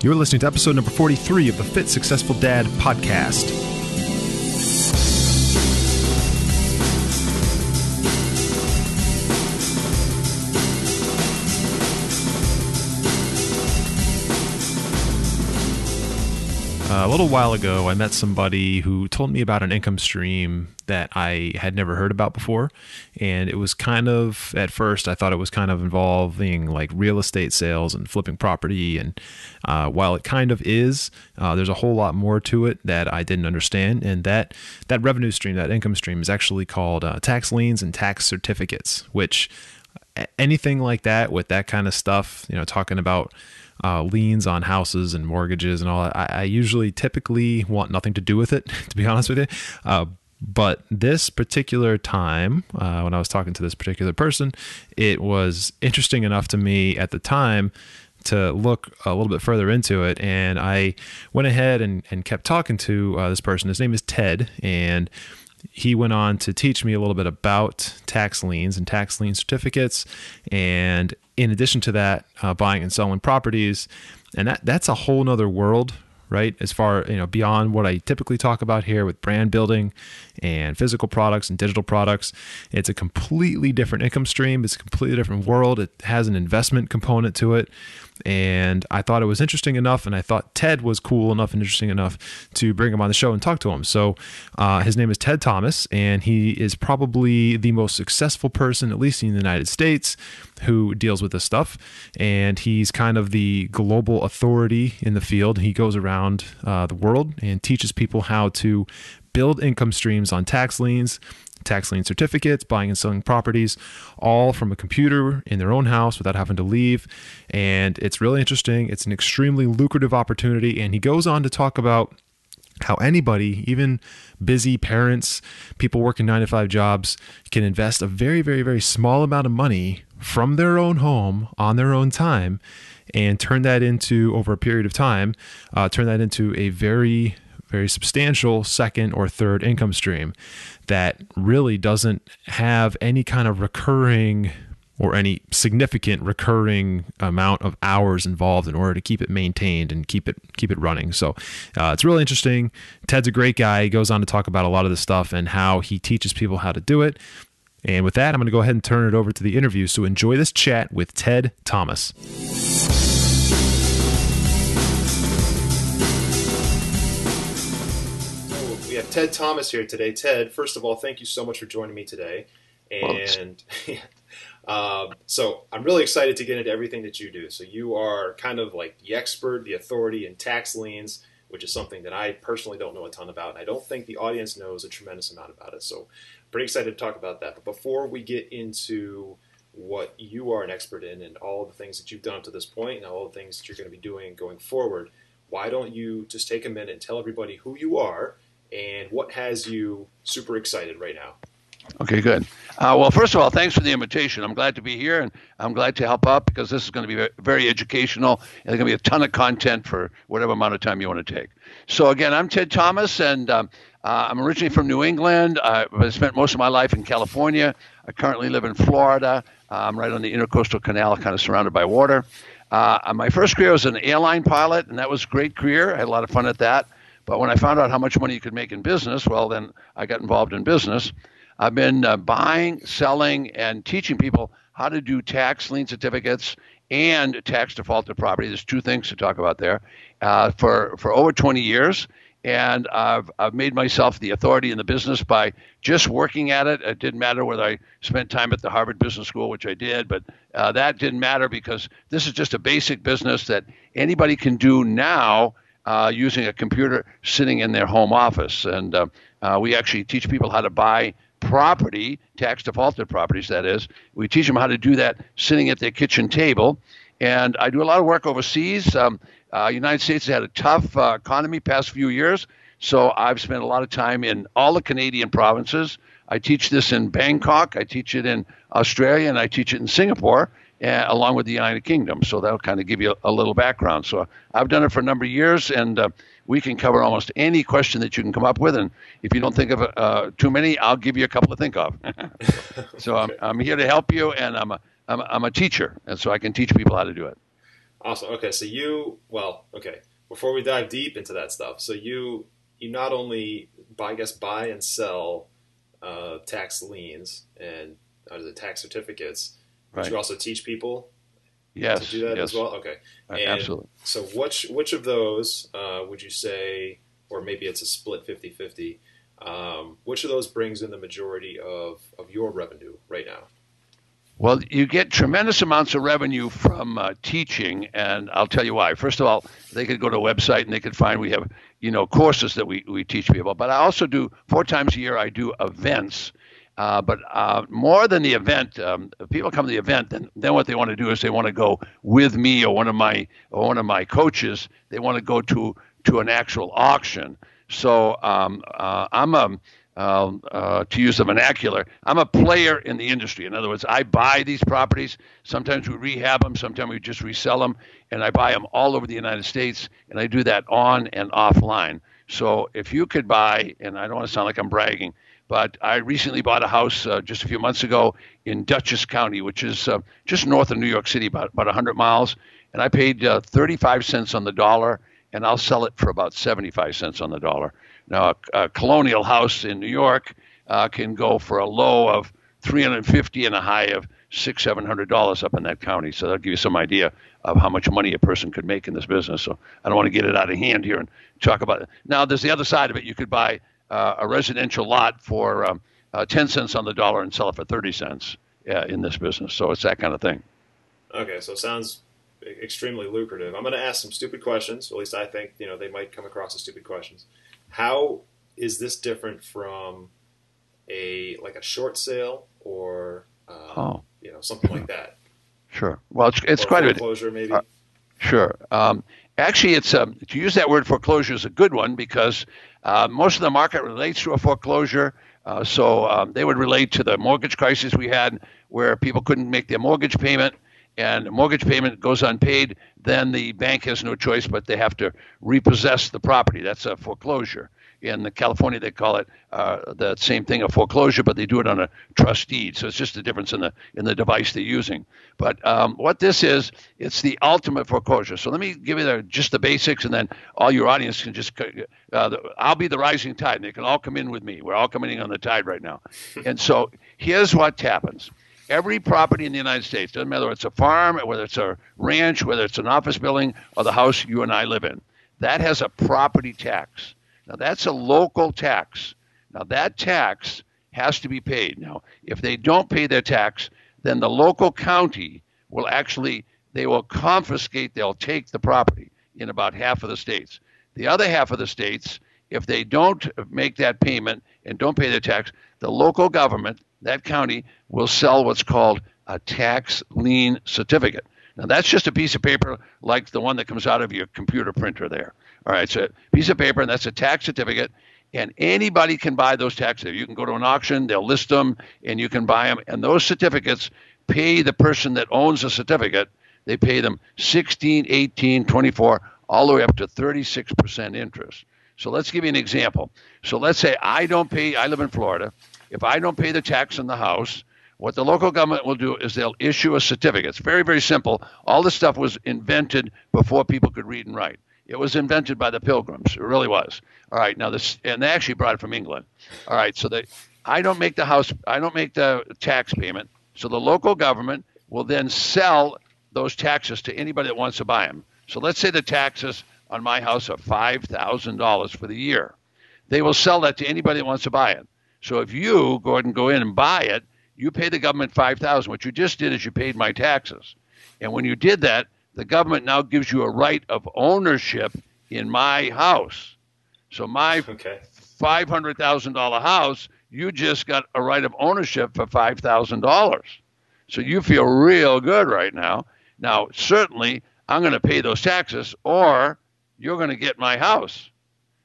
You're listening to episode number 43 of the Fit Successful Dad podcast. A little while ago, I met somebody who told me about an income stream that I had never heard about before. And it was kind of, at first, I thought it was kind of involving like real estate sales and flipping property. And uh, while it kind of is, uh, there's a whole lot more to it that I didn't understand. And that, that revenue stream, that income stream, is actually called uh, tax liens and tax certificates, which anything like that with that kind of stuff, you know, talking about uh, liens on houses and mortgages and all that. I, I, usually typically want nothing to do with it, to be honest with you. Uh, but this particular time, uh, when I was talking to this particular person, it was interesting enough to me at the time to look a little bit further into it. And I went ahead and, and kept talking to uh, this person. His name is Ted. And he went on to teach me a little bit about tax liens and tax lien certificates. And in addition to that, uh, buying and selling properties. And that, that's a whole nother world right? As far, you know, beyond what I typically talk about here with brand building and physical products and digital products. It's a completely different income stream. It's a completely different world. It has an investment component to it. And I thought it was interesting enough, and I thought Ted was cool enough and interesting enough to bring him on the show and talk to him. So uh, his name is Ted Thomas, and he is probably the most successful person, at least in the United States, who deals with this stuff. And he's kind of the global authority in the field. He goes around uh, the world and teaches people how to build income streams on tax liens, tax lien certificates, buying and selling properties, all from a computer in their own house without having to leave. And it's really interesting. It's an extremely lucrative opportunity. And he goes on to talk about how anybody, even busy parents, people working nine to five jobs, can invest a very, very, very small amount of money from their own home on their own time and turn that into, over a period of time, uh, turn that into a very, very substantial second or third income stream that really doesn't have any kind of recurring or any significant recurring amount of hours involved in order to keep it maintained and keep it keep it running. So uh, it's really interesting. Ted's a great guy. He goes on to talk about a lot of this stuff and how he teaches people how to do it. And with that, I'm going to go ahead and turn it over to the interview. So enjoy this chat with Ted Thomas. Have Ted Thomas here today. Ted, first of all, thank you so much for joining me today. And um, so I'm really excited to get into everything that you do. So you are kind of like the expert, the authority in tax liens, which is something that I personally don't know a ton about. And I don't think the audience knows a tremendous amount about it. So pretty excited to talk about that. But before we get into what you are an expert in and all the things that you've done up to this point and all the things that you're going to be doing going forward, why don't you just take a minute and tell everybody who you are and what has you super excited right now? Okay, good. Uh, well, first of all, thanks for the invitation. I'm glad to be here, and I'm glad to help out because this is going to be very educational, and there's going to be a ton of content for whatever amount of time you want to take. So, again, I'm Ted Thomas, and um, uh, I'm originally from New England. I spent most of my life in California. I currently live in Florida. I'm right on the Intercoastal Canal, kind of surrounded by water. Uh, my first career was an airline pilot, and that was a great career. I had a lot of fun at that. But when I found out how much money you could make in business, well, then I got involved in business. I've been uh, buying, selling, and teaching people how to do tax lien certificates and tax defaulted property. There's two things to talk about there uh, for for over 20 years, and I've I've made myself the authority in the business by just working at it. It didn't matter whether I spent time at the Harvard Business School, which I did, but uh, that didn't matter because this is just a basic business that anybody can do now. Uh, using a computer sitting in their home office. And uh, uh, we actually teach people how to buy property, tax defaulted properties, that is. We teach them how to do that sitting at their kitchen table. And I do a lot of work overseas. Um, uh, United States has had a tough uh, economy past few years, so I've spent a lot of time in all the Canadian provinces. I teach this in Bangkok, I teach it in Australia, and I teach it in Singapore, uh, along with the United Kingdom. So that'll kind of give you a, a, little background. So I've done it for a number of years, and uh, we can cover almost any question that you can come up with. And if you don't think of uh, too many, I'll give you a couple to think of. so I'm, I'm here to help you, and I'm a, I'm, a, I'm a teacher, and so I can teach people how to do it. Awesome. Okay, so you well, okay. Before we dive deep into that stuff, so you you not only buy, I guess buy and sell uh, tax liens and uh, the tax certificates, right. you also teach people yes, to do that yes. as well. Okay, and absolutely. So which which of those uh, would you say, or maybe it's a split 50-50, um, which of those brings in the majority of, of your revenue right now? Well, you get tremendous amounts of revenue from uh, teaching, and I'll tell you why. First of all, they could go to a website and they could find we have, you know, courses that we, we teach people. But I also do four times a year. I do events, uh, but uh, more than the event, um, people come to the event, then then what they want to do is they want to go with me or one of my or one of my coaches. They want to go to to an actual auction. So um, uh, I'm a uh, uh, to use the vernacular, I'm a player in the industry. In other words, I buy these properties. Sometimes we rehab them, sometimes we just resell them, and I buy them all over the United States, and I do that on and offline. So if you could buy, and I don't want to sound like I'm bragging, but I recently bought a house uh, just a few months ago in Dutchess County, which is uh, just north of New York City, about, about 100 miles, and I paid uh, 35 cents on the dollar, and I'll sell it for about 75 cents on the dollar. Now, a, a colonial house in New York uh, can go for a low of 350 and a high of six, seven hundred dollars up in that county. So that'll give you some idea of how much money a person could make in this business. So I don't want to get it out of hand here and talk about it. Now, there's the other side of it. You could buy uh, a residential lot for um, uh, 10 cents on the dollar and sell it for 30 cents uh, in this business. So it's that kind of thing. Okay, so it sounds extremely lucrative. I'm going to ask some stupid questions. At least I think you know they might come across as stupid questions. How is this different from a like a short sale or um, oh. you know something like that? Sure. Well, it's, it's quite a foreclosure, maybe. Uh, sure. Um, actually, it's um, to use that word foreclosure is a good one because uh, most of the market relates to a foreclosure. Uh, so um, they would relate to the mortgage crisis we had, where people couldn't make their mortgage payment, and the mortgage payment goes unpaid, then the bank has no choice but they have to repossess the property. That's a foreclosure. In California, they call it uh, the same thing, a foreclosure, but they do it on a trust deed. So it's just a difference in the in the device they're using. But um, what this is, it's the ultimate foreclosure. So let me give you the, just the basics, and then all your audience can just. Uh, I'll be the rising tide, and they can all come in with me. We're all coming in on the tide right now. and so here's what happens every property in the United States, doesn't matter whether it's a farm, whether it's a ranch, whether it's an office building, or the house you and I live in, that has a property tax. Now, that's a local tax. Now, that tax has to be paid. Now, if they don't pay their tax, then the local county will actually they will confiscate, they'll take the property in about half of the states. The other half of the states, if they don't make that payment and don't pay their tax, the local government that county will sell what's called a tax lien certificate. Now, that's just a piece of paper like the one that comes out of your computer printer there. All right, so piece of paper, and that's a tax certificate. And anybody can buy those tax certificates. You can go to an auction, they'll list them, and you can buy them. And those certificates pay the person that owns the certificate, they pay them 16, 18, 24, all the way up to 36% interest. So let's give you an example. So let's say I don't pay, I live in Florida. If I don't pay the tax on the house, what the local government will do is they'll issue a certificate. It's very, very simple. All this stuff was invented before people could read and write. It was invented by the Pilgrims. It really was. All right. Now this, and they actually brought it from England. All right. So they, I don't make the house, I don't make the tax payment. So the local government will then sell those taxes to anybody that wants to buy them. So let's say the taxes on my house are five thousand dollars for the year. They will sell that to anybody that wants to buy it. So if you go ahead and go in and buy it, you pay the government five thousand. What you just did is you paid my taxes, and when you did that, the government now gives you a right of ownership in my house. So my okay. five hundred thousand dollar house, you just got a right of ownership for five thousand dollars. So you feel real good right now. Now certainly I'm going to pay those taxes, or you're going to get my house.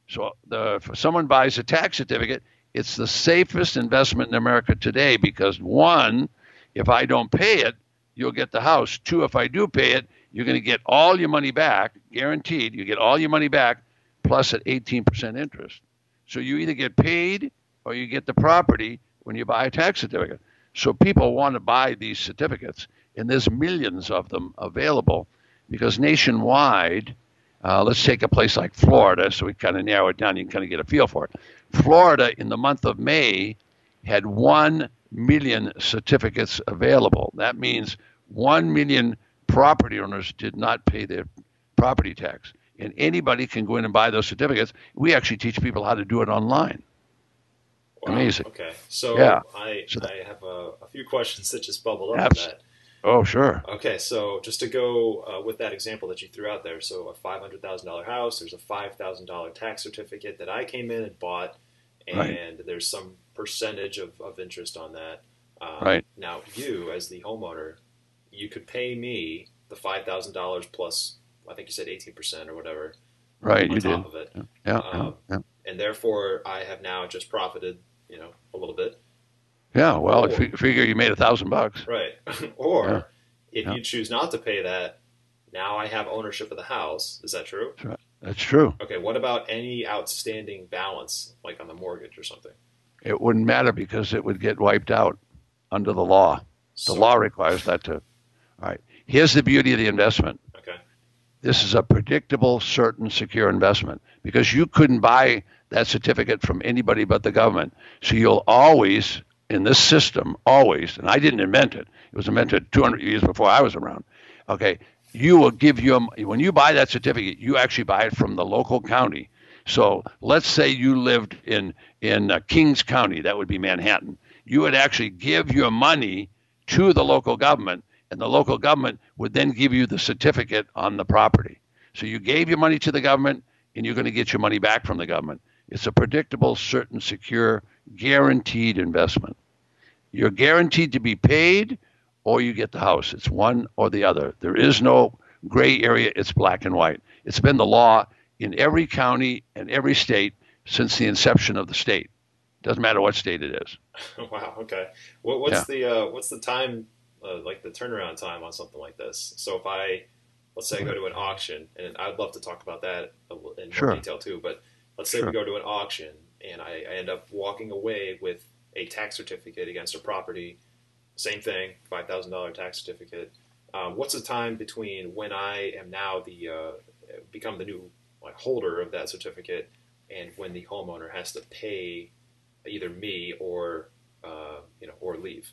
So the, if someone buys a tax certificate, it's the safest investment in America today because one, if I don't pay it, you'll get the house. Two, if I do pay it, you're going to get all your money back, guaranteed. You get all your money back plus at 18% interest. So you either get paid or you get the property when you buy a tax certificate. So people want to buy these certificates, and there's millions of them available. because nationwide, uh, let's take a place like Florida, so we kind of narrow it down. You can kind of get a feel for it. Florida, in the month of May, had 1 million certificates available. That means 1 million property owners did not pay their property tax. And anybody can go in and buy those certificates. We actually teach people how to do it online. Wow. Amazing. Okay. So Yeah. I, So I have a, a few questions that just bubbled up Abs- that. Oh, sure. Okay, so just to go uh, with that example that you threw out there, so a five hundred thousand dollar house, there's a five thousand dollar tax certificate that I came in and bought, and Right. there's some percentage of, of interest on that. Um, Right. Now, you as the homeowner, you could pay me the five thousand dollars plus, I think you said eighteen percent or whatever Right, on you top did. of it, Yeah, yeah, Um, yeah. and therefore I have now just profited, you know, a little bit. Yeah, well, if Oh. you figure you made a thousand bucks. Right. or Yeah. if Yeah. you choose not to pay that, now I have ownership of the house. Is that true? That's true. Okay. What about any outstanding balance, like on the mortgage or something? It wouldn't matter because it would get wiped out under the law. The So- law requires that to. All right. Here's the beauty of the investment. Okay. This is a predictable, certain, secure investment because you couldn't buy that certificate from anybody but the government. So you'll always, in this system, always, and I didn't invent it. It was invented 200 years before I was around. Okay. You will give you a, when you buy that certificate, you actually buy it from the local county. So let's say you lived in in uh, Kings County, that would be Manhattan. You would actually give your money to the local government, and the local government would then give you the certificate on the property. So you gave your money to the government, and you're going to get your money back from the government. It's a predictable, certain, secure, guaranteed investment. You're guaranteed to be paid, or you get the house. It's one or the other. There is no gray area. It's black and white. It's been the law in every county and every state since the inception of the state. Doesn't matter what state it is. wow. Okay. What, what's the uh, what's the time, uh, like the turnaround time on something like this? So if I, let's say I go to an auction, and I'd love to talk about that in Sure. more detail too. But let's say Sure. we go to an auction, and I, I end up walking away with a tax certificate against a property. Same thing, five thousand dollar tax certificate. Um, what's the time between when I am now the uh, become the new like, holder of that certificate and when the homeowner has to pay either me or uh, you know or leave?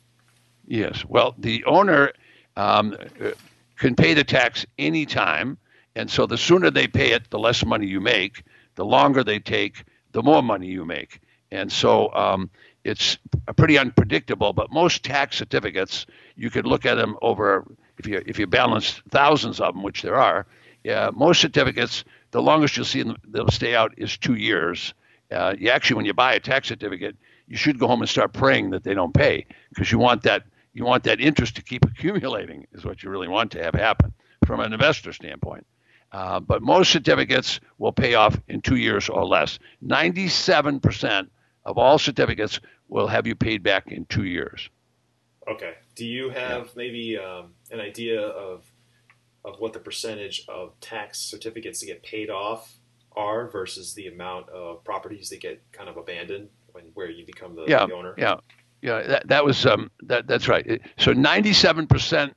Yes. Well, the owner um, uh, can pay the tax anytime. And so the sooner they pay it, the less money you make. The longer they take, the more money you make. And so um, it's pretty unpredictable. But most tax certificates, you could look at them over, if you, if you balance thousands of them, which there are, yeah, most certificates, the longest you'll see them, they'll stay out is two years. Uh, you actually, when you buy a tax certificate, you should go home and start praying that they don't pay because you want that you want that interest to keep accumulating is what you really want to have happen from an investor standpoint. Uh, but most certificates will pay off in two years or less. 97% of all certificates will have you paid back in two years. Okay. Do you have maybe um, an idea of of what the percentage of tax certificates that get paid off are versus the amount of properties that get kind of abandoned when where you become the, Yeah, the owner? Yeah, yeah, that, that was um, that that's right. So 97%.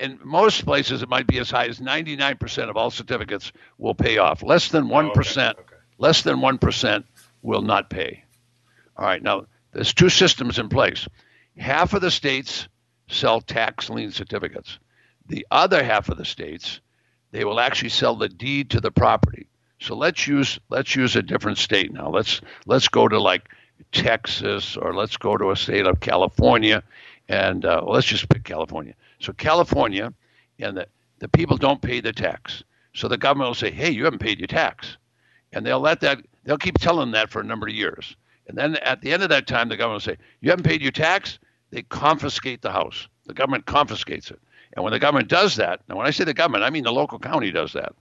In most places, it might be as high as 99% of all certificates will pay off. Less than Oh, 1%, okay, okay. less than 1% will not pay. All right, now there's two systems in place. Half of the states sell tax lien certificates. The other half of the states, they will actually sell the deed to the property. So let's use let's use a different state now. Let's let's go to like Texas or let's go to a state of California, and uh, let's just pick California. So California, and the, the people don't pay the tax. So the government will say, hey, you haven't paid your tax, and they'll let that they'll keep telling that for a number of years. And then at the end of that time, the government will say, you haven't paid your tax. They confiscate the house. The government confiscates it. And when the government does that, now when I say the government, I mean the local county does that.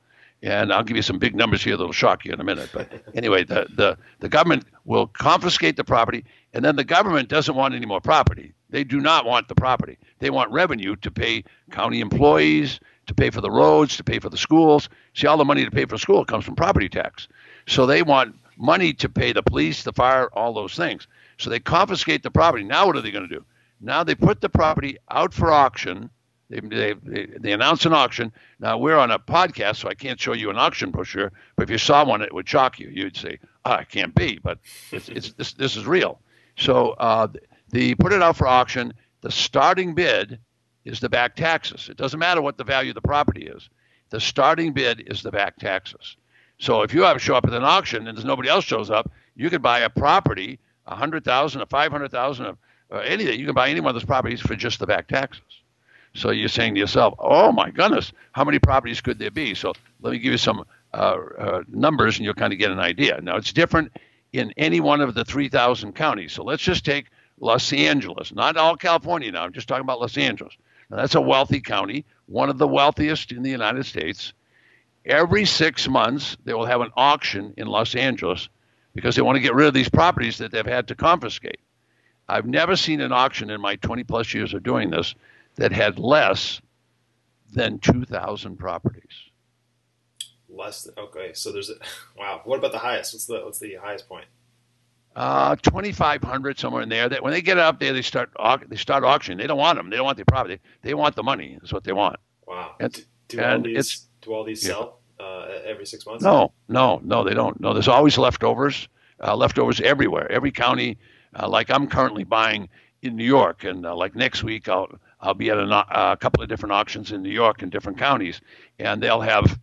And I'll give you some big numbers here that'll shock you in a minute. But anyway, the, the, the government will confiscate the property, and then the government doesn't want any more property. They do not want the property. They want revenue to pay county employees, to pay for the roads, to pay for the schools. See, all the money to pay for school comes from property tax. So they want money to pay the police, the fire, all those things. So they confiscate the property. Now what are they going to do? Now they put the property out for auction. They, they, they, announce an auction. Now, we're on a podcast, so I can't show you an auction brochure, but if you saw one, it would shock you. You'd say, oh, it can't be, but it's, it's, this, this is real. So uh, the put it out for auction. The starting bid is the back taxes. It doesn't matter what the value of the property is. The starting bid is the back taxes. So if you have show up at an auction and there's nobody else shows up, you could buy a property, a hundred thousand, a five hundred thousand, or anything. You can buy any one of those properties for just the back taxes. So you're saying to yourself, "Oh my goodness, how many properties could there be?" So let me give you some uh, uh, numbers, and you'll kind of get an idea. Now it's different in any one of the 3,000 counties. So let's just take Los Angeles, not all California now. I'm just talking about Los Angeles. Now that's a wealthy county, one of the wealthiest in the United States. Every six months, they will have an auction in Los Angeles because they want to get rid of these properties that they've had to confiscate. I've never seen an auction in my 20 plus years of doing this that had less than 2,000 properties. Less than, okay. So there's a, wow. What about the highest? What's the what's the highest point? Uh, 2,500 somewhere in there. That when they get up there, they start they start auctioning. They don't want them. They don't want the property. They want the money. Is what they want. Wow. And, do, do all these do all these yeah. sell uh, every six months? No, no, no. They don't. No, there's always leftovers. Uh, leftovers everywhere. Every county. Uh, like I'm currently buying in New York, and uh, like next week I'll I'll be at a, a, couple of different auctions in New York in different counties, and they'll have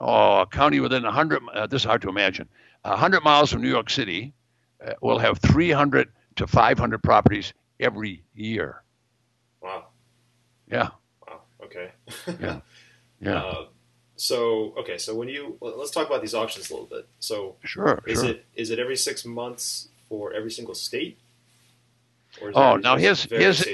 oh, a county within 100. Uh, this is hard to imagine. 100 miles from New York City uh, will have 300 to 500 properties every year. Wow. Yeah. Wow. Okay. yeah. Yeah. Uh, so okay, so when you let's talk about these auctions a little bit. So sure, is sure. it is it every six months for every single state? Oh, now here's here's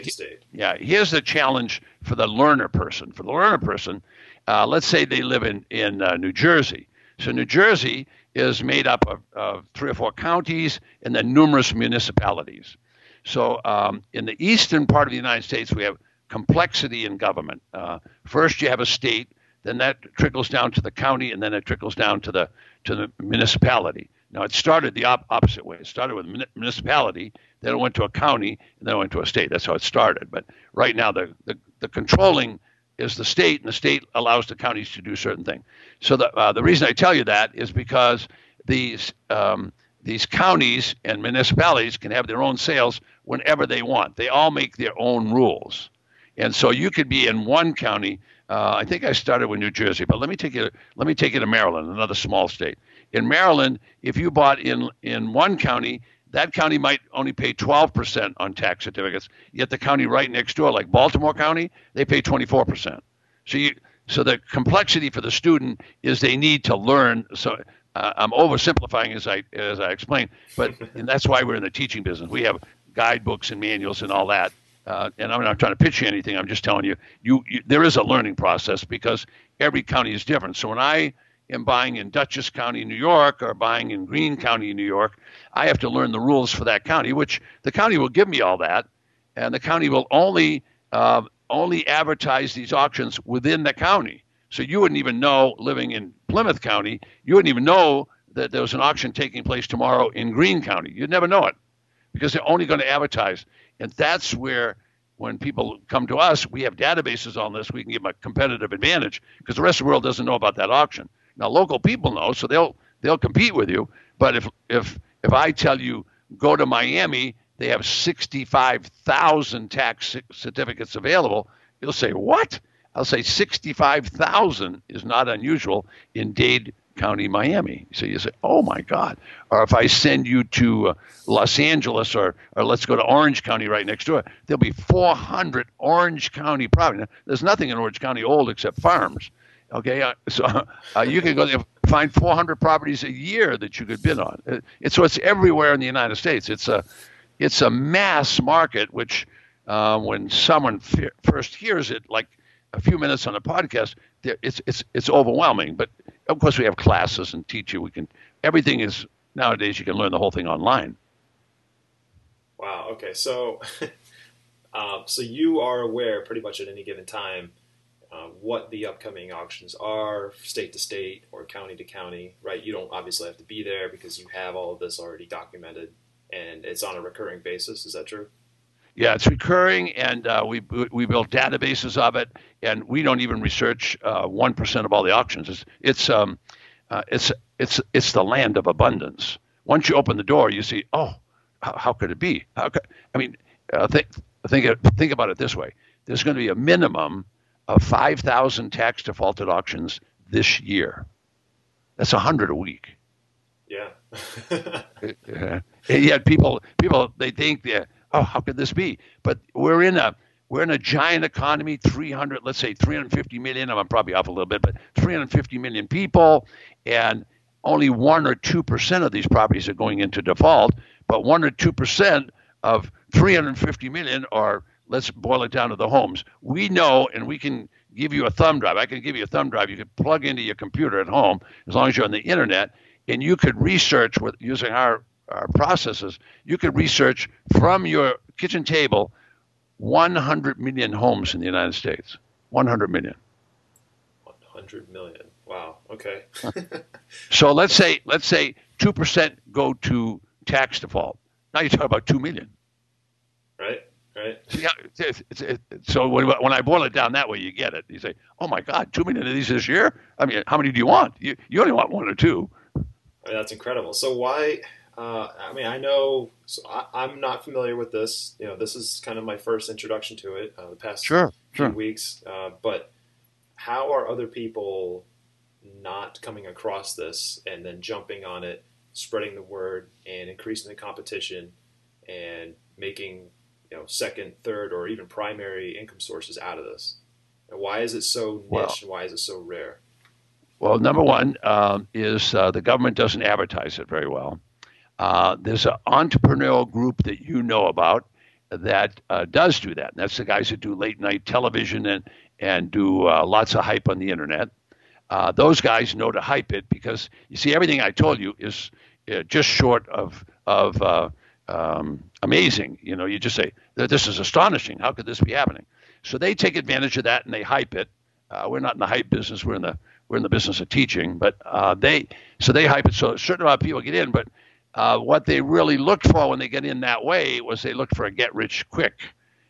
yeah here's the challenge for the learner person. For the learner person, uh, let's say they live in in uh, New Jersey. So New Jersey is made up of, of, three or four counties and then numerous municipalities. So um, in the eastern part of the United States, we have complexity in government. Uh, first, you have a state then that trickles down to the county, and then it trickles down to the to the municipality. Now it started the op- opposite way. It started with a municipality, then it went to a county, and then it went to a state. That's how it started. But right now, the the, the controlling is the state, and the state allows the counties to do certain things. So the uh, the reason I tell you that is because these um, these counties and municipalities can have their own sales whenever they want. They all make their own rules, and so you could be in one county uh, I think I started with New Jersey, but let me take you. Let me take you to Maryland, another small state. In Maryland, if you bought in in one county, that county might only pay 12% on tax certificates. Yet the county right next door, like Baltimore County, they pay 24%. So you, so the complexity for the student is they need to learn. So uh, I'm oversimplifying as I as I explain, but and that's why we're in the teaching business. We have guidebooks and manuals and all that uh, and I'm not trying to pitch you anything. I'm just telling you, you, you, there is a learning process because every county is different. So when I am buying in Dutchess County, New York, or buying in Greene County, New York, I have to learn the rules for that county, which the county will give me all that, and the county will only uh, only advertise these auctions within the county. So you wouldn't even know living in Plymouth County, you wouldn't even know that there was an auction taking place tomorrow in Greene County. You'd never know it because they're only going to advertise. And that's where, when people come to us, we have databases on this. We can give them a competitive advantage because the rest of the world doesn't know about that auction. Now, local people know, so they'll they'll compete with you. But if if if I tell you go to Miami, they have 65,000 tax certificates available. You'll say what? I'll say 65,000 is not unusual in Dade County, Miami. So you say, oh my God. Or if I send you to uh, Los Angeles or, or let's go to Orange County right next door, there'll be 400 Orange County properties. There's nothing in Orange County old except farms. Okay, uh, so uh, you can go there, find 400 properties a year that you could bid on. It, it's so it's everywhere in the United States. It's a it's a mass market, which uh, when someone f- first hears it, like a few minutes on a podcast, it's it's it's overwhelming. But of course, we have classes and teach you. We can everything is nowadays. You can learn the whole thing online. Wow. Okay. So, um, so you are aware pretty much at any given time uh, what the upcoming auctions are, state to state or county to county, right? You don't obviously have to be there because you have all of this already documented, and it's on a recurring basis. Is that true? Yeah, it's recurring, and uh, we we built databases of it, and we don't even research uh, one uh, of all the auctions. It's it's um, uh, it's it's it's the land of abundance. Once you open the door, you see, oh, how, how could it be? How could, I mean, uh, think think think about it this way: there's going to be a minimum Uh, 5,000 tax defaulted auctions this year. That's 100 a week. Yeah. And yet people people they think that oh how could this be? But we're in a we're in a giant economy, 300 let's say 350 million. I'm probably off a little bit, but 350 million people, and only one or two percent of these properties are going into default. But one or two percent of 350 million are let's boil it down to the homes. We know, and we can give you a thumb drive. I can give you a thumb drive. You can plug into your computer at home as long as you're on the internet, and you could research with using our our processes. You could research from your kitchen table 100 million homes in the United States. 100 million. 100 million. Wow. Okay. so let's say let's say two percent go to tax default. Now you're talking about two million. Right. Yeah. It's, it's, it's, so when, when I boil it down that way, you get it. You say, "Oh my God, two million of these this year." I mean, how many do you want? You you only want one or two. I mean, that's incredible. So why? Uh, I mean, I know. So I, am not familiar with this. You know, this is kind of my first introduction to it. Uh, the past sure, few sure. weeks. Uh, but how are other people not coming across this and then jumping on it, spreading the word, and increasing the competition, and making you know second, third, or even primary income sources out of this? And why is it so niche? Well, and why is it so rare? Well, number one um, is uh, the government doesn't advertise it very well. Uh, there's an entrepreneurial group that you know about that uh, does do that. And that's the guys that do late night television and and do uh, lots of hype on the internet. Uh, those guys know to hype it because you see everything I told you is uh, just short of of um, amazing. You know, you just say this is astonishing. How could this be happening? So they take advantage of that and they hype it. we're not in the hype business. We're in the we're in the business of teaching, but uh, they so they hype it so a certain amount of people get in. But uh, what they really looked for when they get in that way was they looked for a get rich quick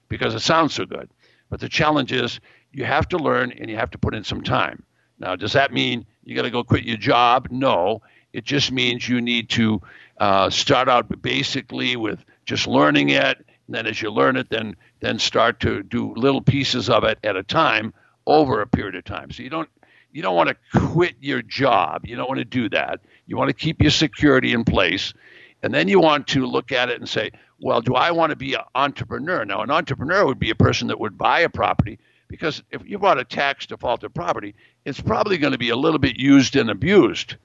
because it sounds so good. But the challenge is you have to learn and you have to put in some time. Now, does that mean you got to go quit your job? No. It just means you need to uh, start out basically with just learning it. And then as you learn it, then then start to do little pieces of it at a time over a period of time. So you don't you don't want to quit your job. You don't want to do that. You want to keep your security in place. And then you want to look at it and say, well, do I want to be an entrepreneur? Now, an entrepreneur would be a person that would buy a property because if you bought a tax defaulted property, it's probably going to be a little bit used and abused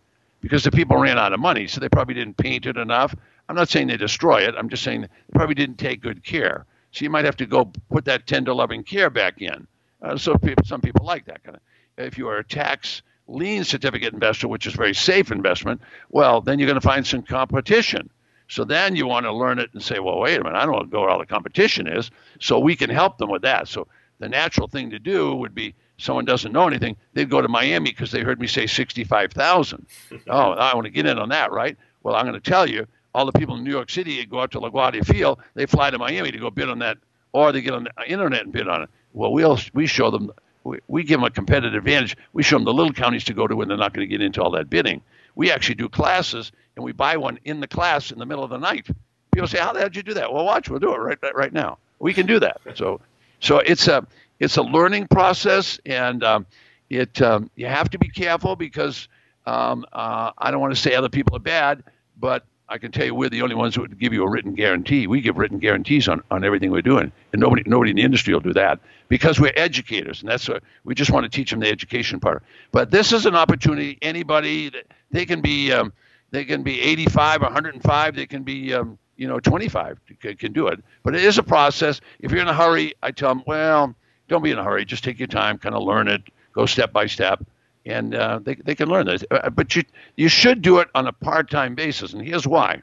because the people ran out of money. So they probably didn't paint it enough. I'm not saying they destroy it. I'm just saying they probably didn't take good care. So you might have to go put that tender loving care back in. Uh, so people, some people like that kind of if you are a tax lien certificate investor, which is very safe investment, well, then you're going to find some competition. So then you want to learn it and say, well, wait a minute, I don't know where all the competition is. So we can help them with that. So the natural thing to do would be someone doesn't know anything, they'd go to Miami because they heard me say 65,000. oh, I want to get in on that, right? Well, I'm going to tell you, all the people in New York City go out to LaGuardia Field, they fly to Miami to go bid on that, or they get on the internet and bid on it. Well, we'll we show them we, we give them a competitive advantage. We show them the little counties to go to when they're not going to get into all that bidding. We actually do classes, and we buy one in the class in the middle of the night. People say, "How the hell did you do that?" Well, watch, we'll do it right right now. We can do that. So, so it's a it's a learning process, and um, it um, you have to be careful because um, uh, I don't want to say other people are bad, but I can tell you we're the only ones who would give you a written guarantee. We give written guarantees on, on everything we're doing, and nobody nobody in the industry will do that because we're educators, and that's what we just want to teach them the education part. But this is an opportunity. Anybody they can be um, they can be 85, 105, They can be um, you know 25 can, can do it. But it is a process. If you're in a hurry, I tell them, well, don't be in a hurry. Just take your time, kind of learn it, go step by step and uh, they, they can learn this. Uh, but you, you should do it on a part time basis. And here's why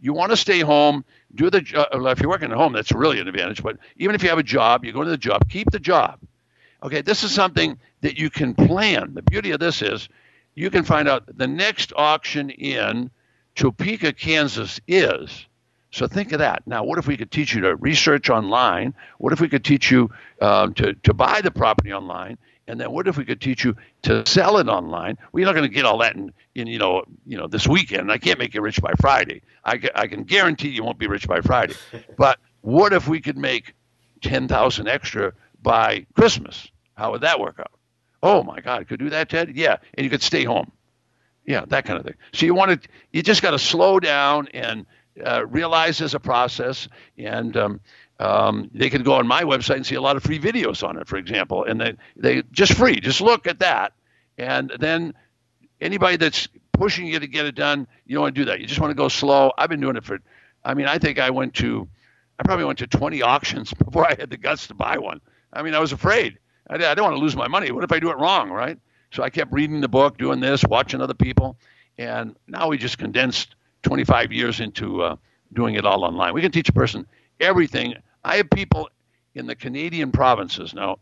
you want to stay home, do the job. Uh, if you're working at home, that's really an advantage. But even if you have a job, you go to the job, keep the job. Okay, this is something that you can plan. The beauty of this is you can find out the next auction in Topeka, Kansas is. So think of that. Now, what if we could teach you to research online? What if we could teach you uh, to, to buy the property online? And then what if we could teach you to sell it online? Well, you're not going to get all that in, in you know you know this weekend. I can't make you rich by Friday. I, I can guarantee you won't be rich by Friday. but what if we could make ten thousand extra by Christmas? How would that work out? Oh my God, could do that, Ted? Yeah, and you could stay home. Yeah, that kind of thing. So you want to, you just got to slow down and uh, realize a process, and um, um, they can go on my website and see a lot of free videos on it, for example, and they they just free. Just look at that, and then anybody that's pushing you to get it done, you don't want to do that. You just want to go slow. I've been doing it for, I mean, I think I went to, I probably went to 20 auctions before I had the guts to buy one. I mean, I was afraid. I, I don't want to lose my money. What if I do it wrong, right? So I kept reading the book, doing this, watching other people, and now we just condensed 25 years into uh, doing it all online. We can teach a person everything. I have people in the Canadian provinces now.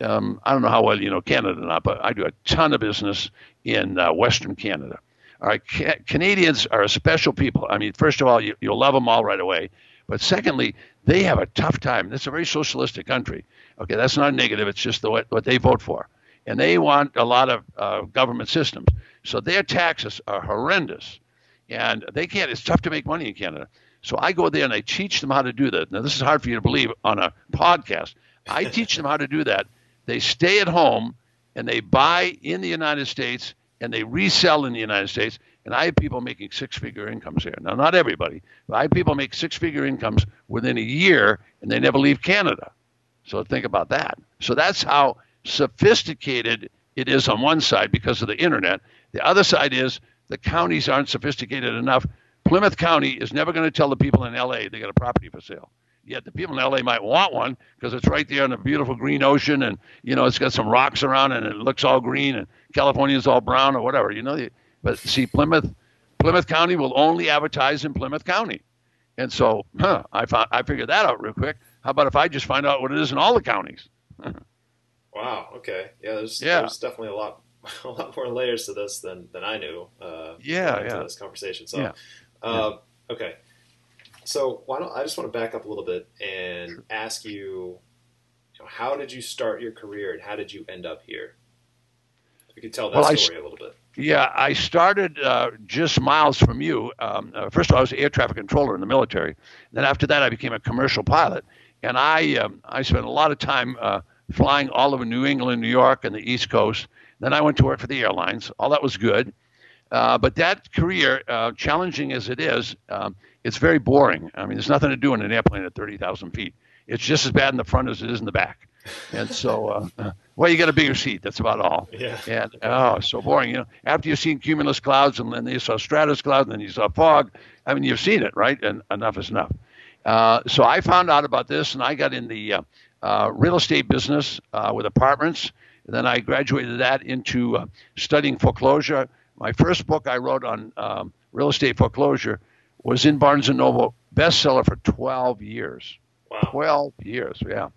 Um, I don't know how well you know Canada or not, but I do a ton of business in uh, Western Canada. All right, Ca- Canadians are a special people. I mean, first of all, you, you'll love them all right away. But secondly, they have a tough time. It's a very socialistic country. Okay, that's not negative. It's just the, what, what they vote for. And they want a lot of uh, government systems. So their taxes are horrendous and they can't. It's tough to make money in Canada. So I go there and I teach them how to do that. Now this is hard for you to believe on a podcast. I teach them how to do that. They stay at home and they buy in the United States and they resell in the United States. And I have people making six-figure incomes here. Now, not everybody, but I have people make six-figure incomes within a year and they never leave Canada. So think about that. So that's how sophisticated it is on one side because of the internet. The other side is the counties aren't sophisticated enough. Plymouth County is never going to tell the people in LA they got a property for sale. Yet the people in LA might want one because it's right there on a beautiful green ocean, and you know it's got some rocks around and it looks all green, and California's all brown or whatever. You know, but see Plymouth, Plymouth County will only advertise in Plymouth County, and so huh, I found, I figured that out real quick. How about if I just find out what it is in all the counties? wow. Okay. Yeah. There's yeah. there's definitely a lot a lot more layers to this than, than I knew. Uh, yeah, yeah. To this conversation. So, yeah. Uh, yeah. okay. So why don't I just want to back up a little bit and sure. ask you, you know, how did you start your career and how did you end up here? If you could tell that well, story I, a little bit. Yeah, I started uh, just miles from you. Um, uh, first of all, I was an air traffic controller in the military. Then after that, I became a commercial pilot, and I um, I spent a lot of time uh, flying all over New England, New York, and the East Coast. Then I went to work for the airlines. All that was good. Uh, but that career, uh, challenging as it is, um, it's very boring. I mean, there's nothing to do in an airplane at 30,000 feet. It's just as bad in the front as it is in the back. And so, uh, well, you get a bigger seat. That's about all. Yeah. And oh, so boring. You know, after you've seen cumulus clouds and then you saw stratus clouds and then you saw fog. I mean, you've seen it, right? And enough is enough. Uh, so I found out about this and I got in the uh, uh, real estate business with apartments and then I graduated that into uh, studying foreclosure. My first book I wrote on um, real estate foreclosure was in Barnes and Noble bestseller for 12 years. Wow. 12 years, yeah.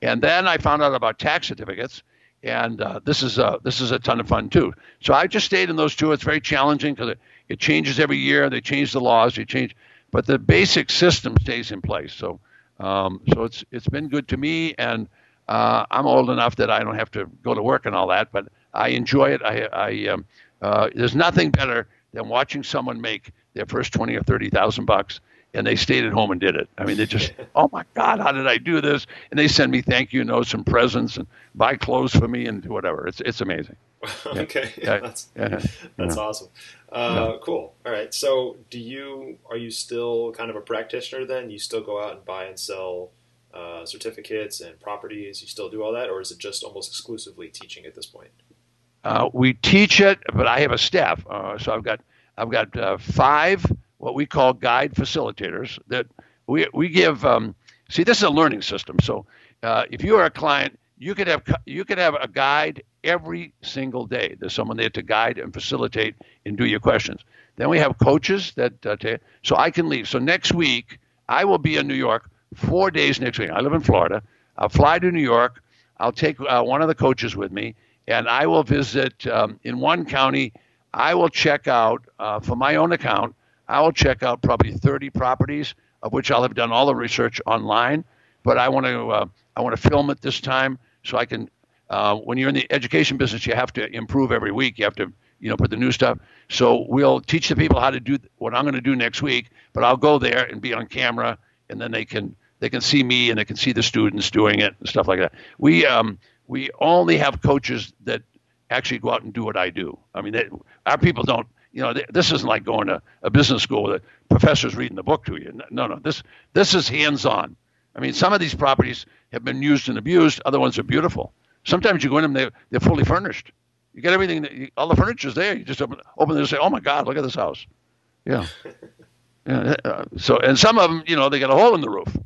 And then I found out about tax certificates, and uh, this is a this is a ton of fun too. So I just stayed in those two. It's very challenging because it, it changes every year. They change the laws. They change, but the basic system stays in place. So um, so it's it's been good to me, and uh, I'm old enough that I don't have to go to work and all that, but I enjoy it. I, I um, uh, there's nothing better than watching someone make their first twenty or thirty thousand bucks, and they stayed at home and did it. I mean, they just, oh my God, how did I do this? And they send me thank you notes and presents and buy clothes for me and whatever. It's it's amazing. okay, yeah, that's yeah. that's yeah. awesome. Uh, cool. All right. So, do you are you still kind of a practitioner then? You still go out and buy and sell uh, certificates and properties? You still do all that, or is it just almost exclusively teaching at this point? Uh, we teach it, but I have a staff. Uh, so I've got I've got uh, five what we call guide facilitators that we we give. Um, see, this is a learning system. So uh, if you are a client, you could have you could have a guide every single day. There's someone there to guide and facilitate and do your questions. Then we have coaches that uh, so I can leave. So next week I will be in New York four days next week. I live in Florida. I'll fly to New York. I'll take uh, one of the coaches with me, and I will visit um, in one county. I will check out uh, for my own account. I will check out probably 30 properties. of which I'll have done all the research online. But I want to uh, I want to film it this time so I can. Uh, when you're in the education business, you have to improve every week. You have to you know put the new stuff. So we'll teach the people how to do what I'm going to do next week. But I'll go there and be on camera, and then they can they can see me and they can see the students doing it and stuff like that. We um, we only have coaches that actually go out and do what I do. I mean, they, our people don't. You know, they, this isn't like going to a business school where the professor's reading the book to you. No, no, this this is hands-on. I mean, some of these properties have been used and abused. Other ones are beautiful. Sometimes you go in them, they they're fully furnished. You get everything, all the furniture's there. You just open, open it and say, "Oh my God, look at this house." Yeah. yeah. Uh, so, and some of them, you know, they got a hole in the roof.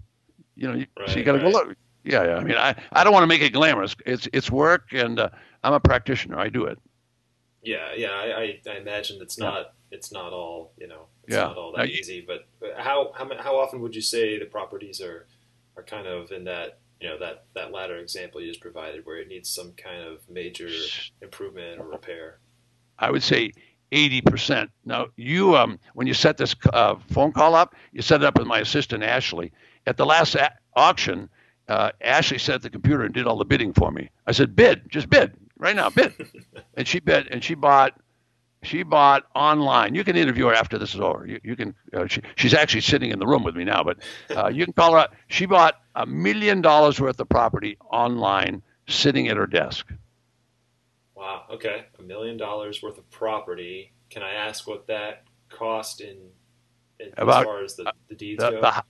You know, right, so you got to right. go look. Yeah, yeah. I mean, I, I don't want to make it glamorous. It's it's work, and uh, I'm a practitioner. I do it. Yeah, yeah. I, I, I imagine it's yeah. not it's not all you know. It's yeah. not all that now, easy. But how how how often would you say the properties are are kind of in that you know that that latter example you just provided, where it needs some kind of major improvement or repair? I would say 80%. Now, you, um, when you set this uh, phone call up, you set it up with my assistant, Ashley. At the last a- auction, uh, Ashley set the computer and did all the bidding for me. I said, bid, just bid right now, bid. and she bid, and she bought, she bought online. You can interview her after this is over. You, you can, uh, she, she's actually sitting in the room with me now, but uh, you can call her up. She bought a million dollars worth of property online sitting at her desk. Wow. Okay. A million dollars worth of property. Can I ask what that cost in, in About, as far as the, the deeds the, go? The,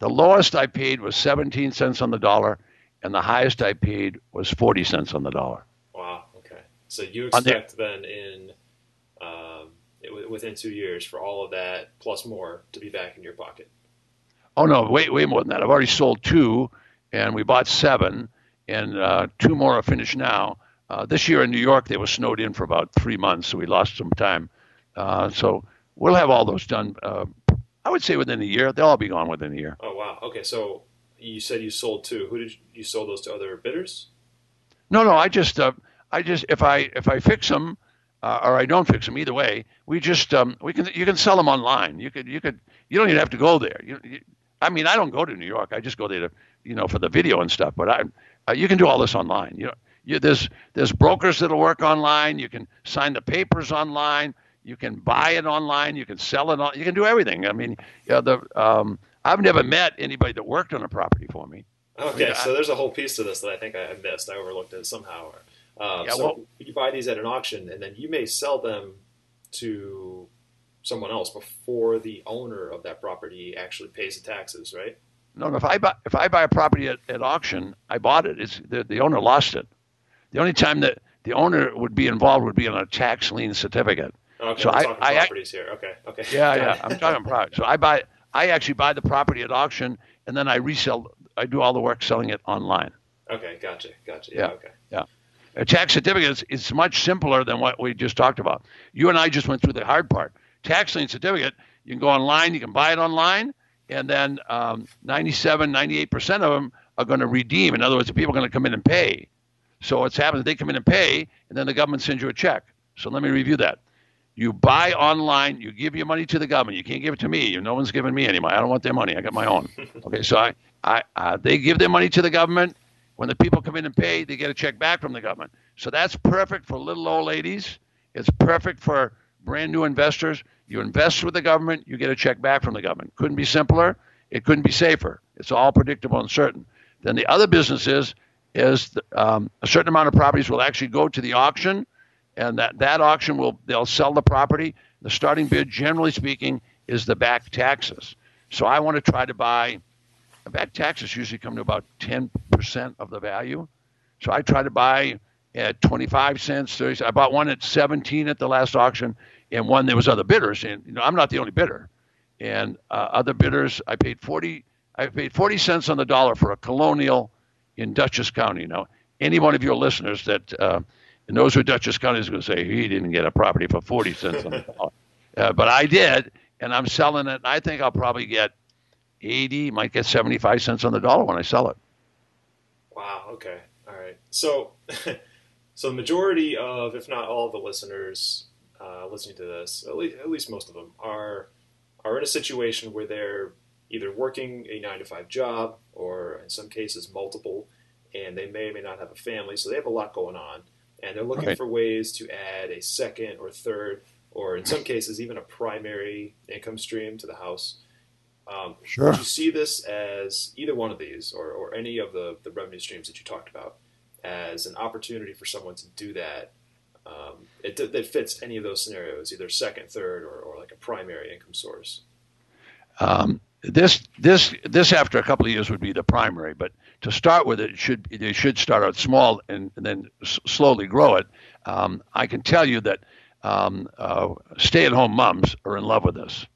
the lowest I paid was 17 cents on the dollar, and the highest I paid was 40 cents on the dollar. Wow. Okay. So you expect the, then in um, it, within two years for all of that plus more to be back in your pocket? Oh no, way way more than that. I've already sold two, and we bought seven, and uh, two more are finished now. Uh, this year in New York, they were snowed in for about three months, so we lost some time. Uh, so we'll have all those done uh, I would say within a year. They'll all be gone within a year. Oh wow. Okay, so you said you sold two. Who did you, you sold those to other bidders? No, no. I just, uh, I just if I if I fix them uh, or I don't fix them, either way, we just um, we can you can sell them online. You could you could you don't even have to go there. You, you, I mean, I don't go to New York. I just go there to you know for the video and stuff. But I uh, you can do all this online. You know, you, there's there's brokers that'll work online. You can sign the papers online. You can buy it online. You can sell it on. You can do everything. I mean, yeah, the um, I've never met anybody that worked on a property for me. Okay, so there's a whole piece to this that I think I missed. I overlooked it somehow. Uh, yeah, so well, you buy these at an auction, and then you may sell them to someone else before the owner of that property actually pays the taxes, right? No, no. If I buy if I buy a property at, at auction, I bought it. It's the, the owner lost it. The only time that the owner would be involved would be on a tax lien certificate. Okay, so I, I, properties here. Okay, okay. Yeah, yeah. I'm talking property. So I buy, I actually buy the property at auction, and then I resell. I do all the work selling it online. Okay, gotcha, gotcha. Yeah, yeah. okay. Yeah. A tax certificate is, is much simpler than what we just talked about. You and I just went through the hard part. Tax lien certificate, you can go online, you can buy it online, and then um, 97, 98% of them are going to redeem. In other words, the people are going to come in and pay. So what's happening? They come in and pay, and then the government sends you a check. So let me review that. You buy online. You give your money to the government. You can't give it to me. No one's giving me any money. I don't want their money. I got my own. Okay, so I, I, uh, they give their money to the government. When the people come in and pay, they get a check back from the government. So that's perfect for little old ladies. It's perfect for brand new investors. You invest with the government, you get a check back from the government. Couldn't be simpler. It couldn't be safer. It's all predictable and certain. Then the other business is, is um, a certain amount of properties will actually go to the auction and that, that auction will they'll sell the property. The starting bid, generally speaking, is the back taxes. So I want to try to buy. Back taxes usually come to about 10% of the value. So I try to buy at 25 cents, 30. I bought one at 17 at the last auction, and one there was other bidders. And you know, I'm not the only bidder. And uh, other bidders, I paid 40. I paid 40 cents on the dollar for a colonial in Dutchess County. Now, any one of your listeners that uh, and those who Dutchess County is going to say he didn't get a property for 40 cents on the dollar. Uh, but I did, and I'm selling it. And I think I'll probably get 80, might get 75 cents on the dollar when I sell it. Wow. Okay. All right. So, so the majority of, if not all of the listeners uh, listening to this, at least, at least most of them, are are in a situation where they're either working a nine to five job or in some cases multiple, and they may or may not have a family, so they have a lot going on, and they're looking right. for ways to add a second or third, or in some cases even a primary income stream to the house. Um, sure. Would you see this as either one of these, or, or any of the, the revenue streams that you talked about, as an opportunity for someone to do that? Um, it, that fits any of those scenarios, either second, third, or, or like a primary income source. Um, this this this after a couple of years would be the primary, but to start with, it should they should start out small and, and then s- slowly grow it. Um, I can tell you that um, uh, stay-at-home moms are in love with this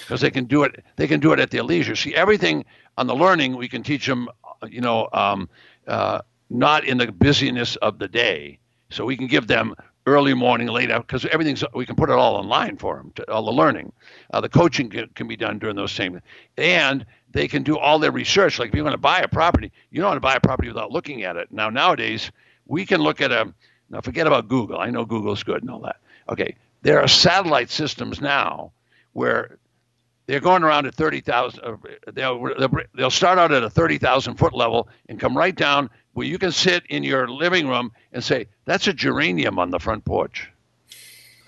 because they can do it. They can do it at their leisure. See, everything on the learning we can teach them. You know, um, uh, not in the busyness of the day. So we can give them early morning, late out, because everything's we can put it all online for them, to, all the learning. Uh, the coaching can, can, be done during those same, and they can do all their research. Like if you want to buy a property, you don't want to buy a property without looking at it. Now nowadays we can look at a. Now forget about Google. I know Google's good and all that. Okay, there are satellite systems now where they're going around at 30,000. Uh, they'll, they'll start out at a 30,000 foot level and come right down where you can sit in your living room and say, that's a geranium on the front porch.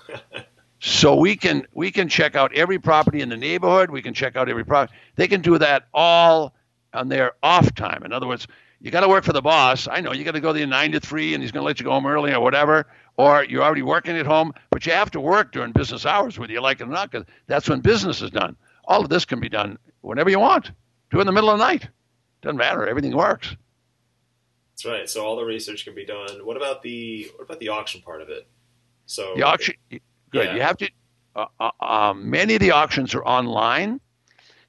so we can we can check out every property in the neighborhood. We can check out every property. They can do that all on their off time. In other words, you got to work for the boss. I know you got to go there nine to three, and he's going to let you go home early or whatever. Or you're already working at home, but you have to work during business hours, whether you like it or not, because that's when business is done. All of this can be done whenever you want. Do it in the middle of the night. Doesn't matter. Everything works. That's right. So all the research can be done. What about the what about the auction part of it? So the auction, good. Yeah. You have to. Uh, uh, um, many of the auctions are online.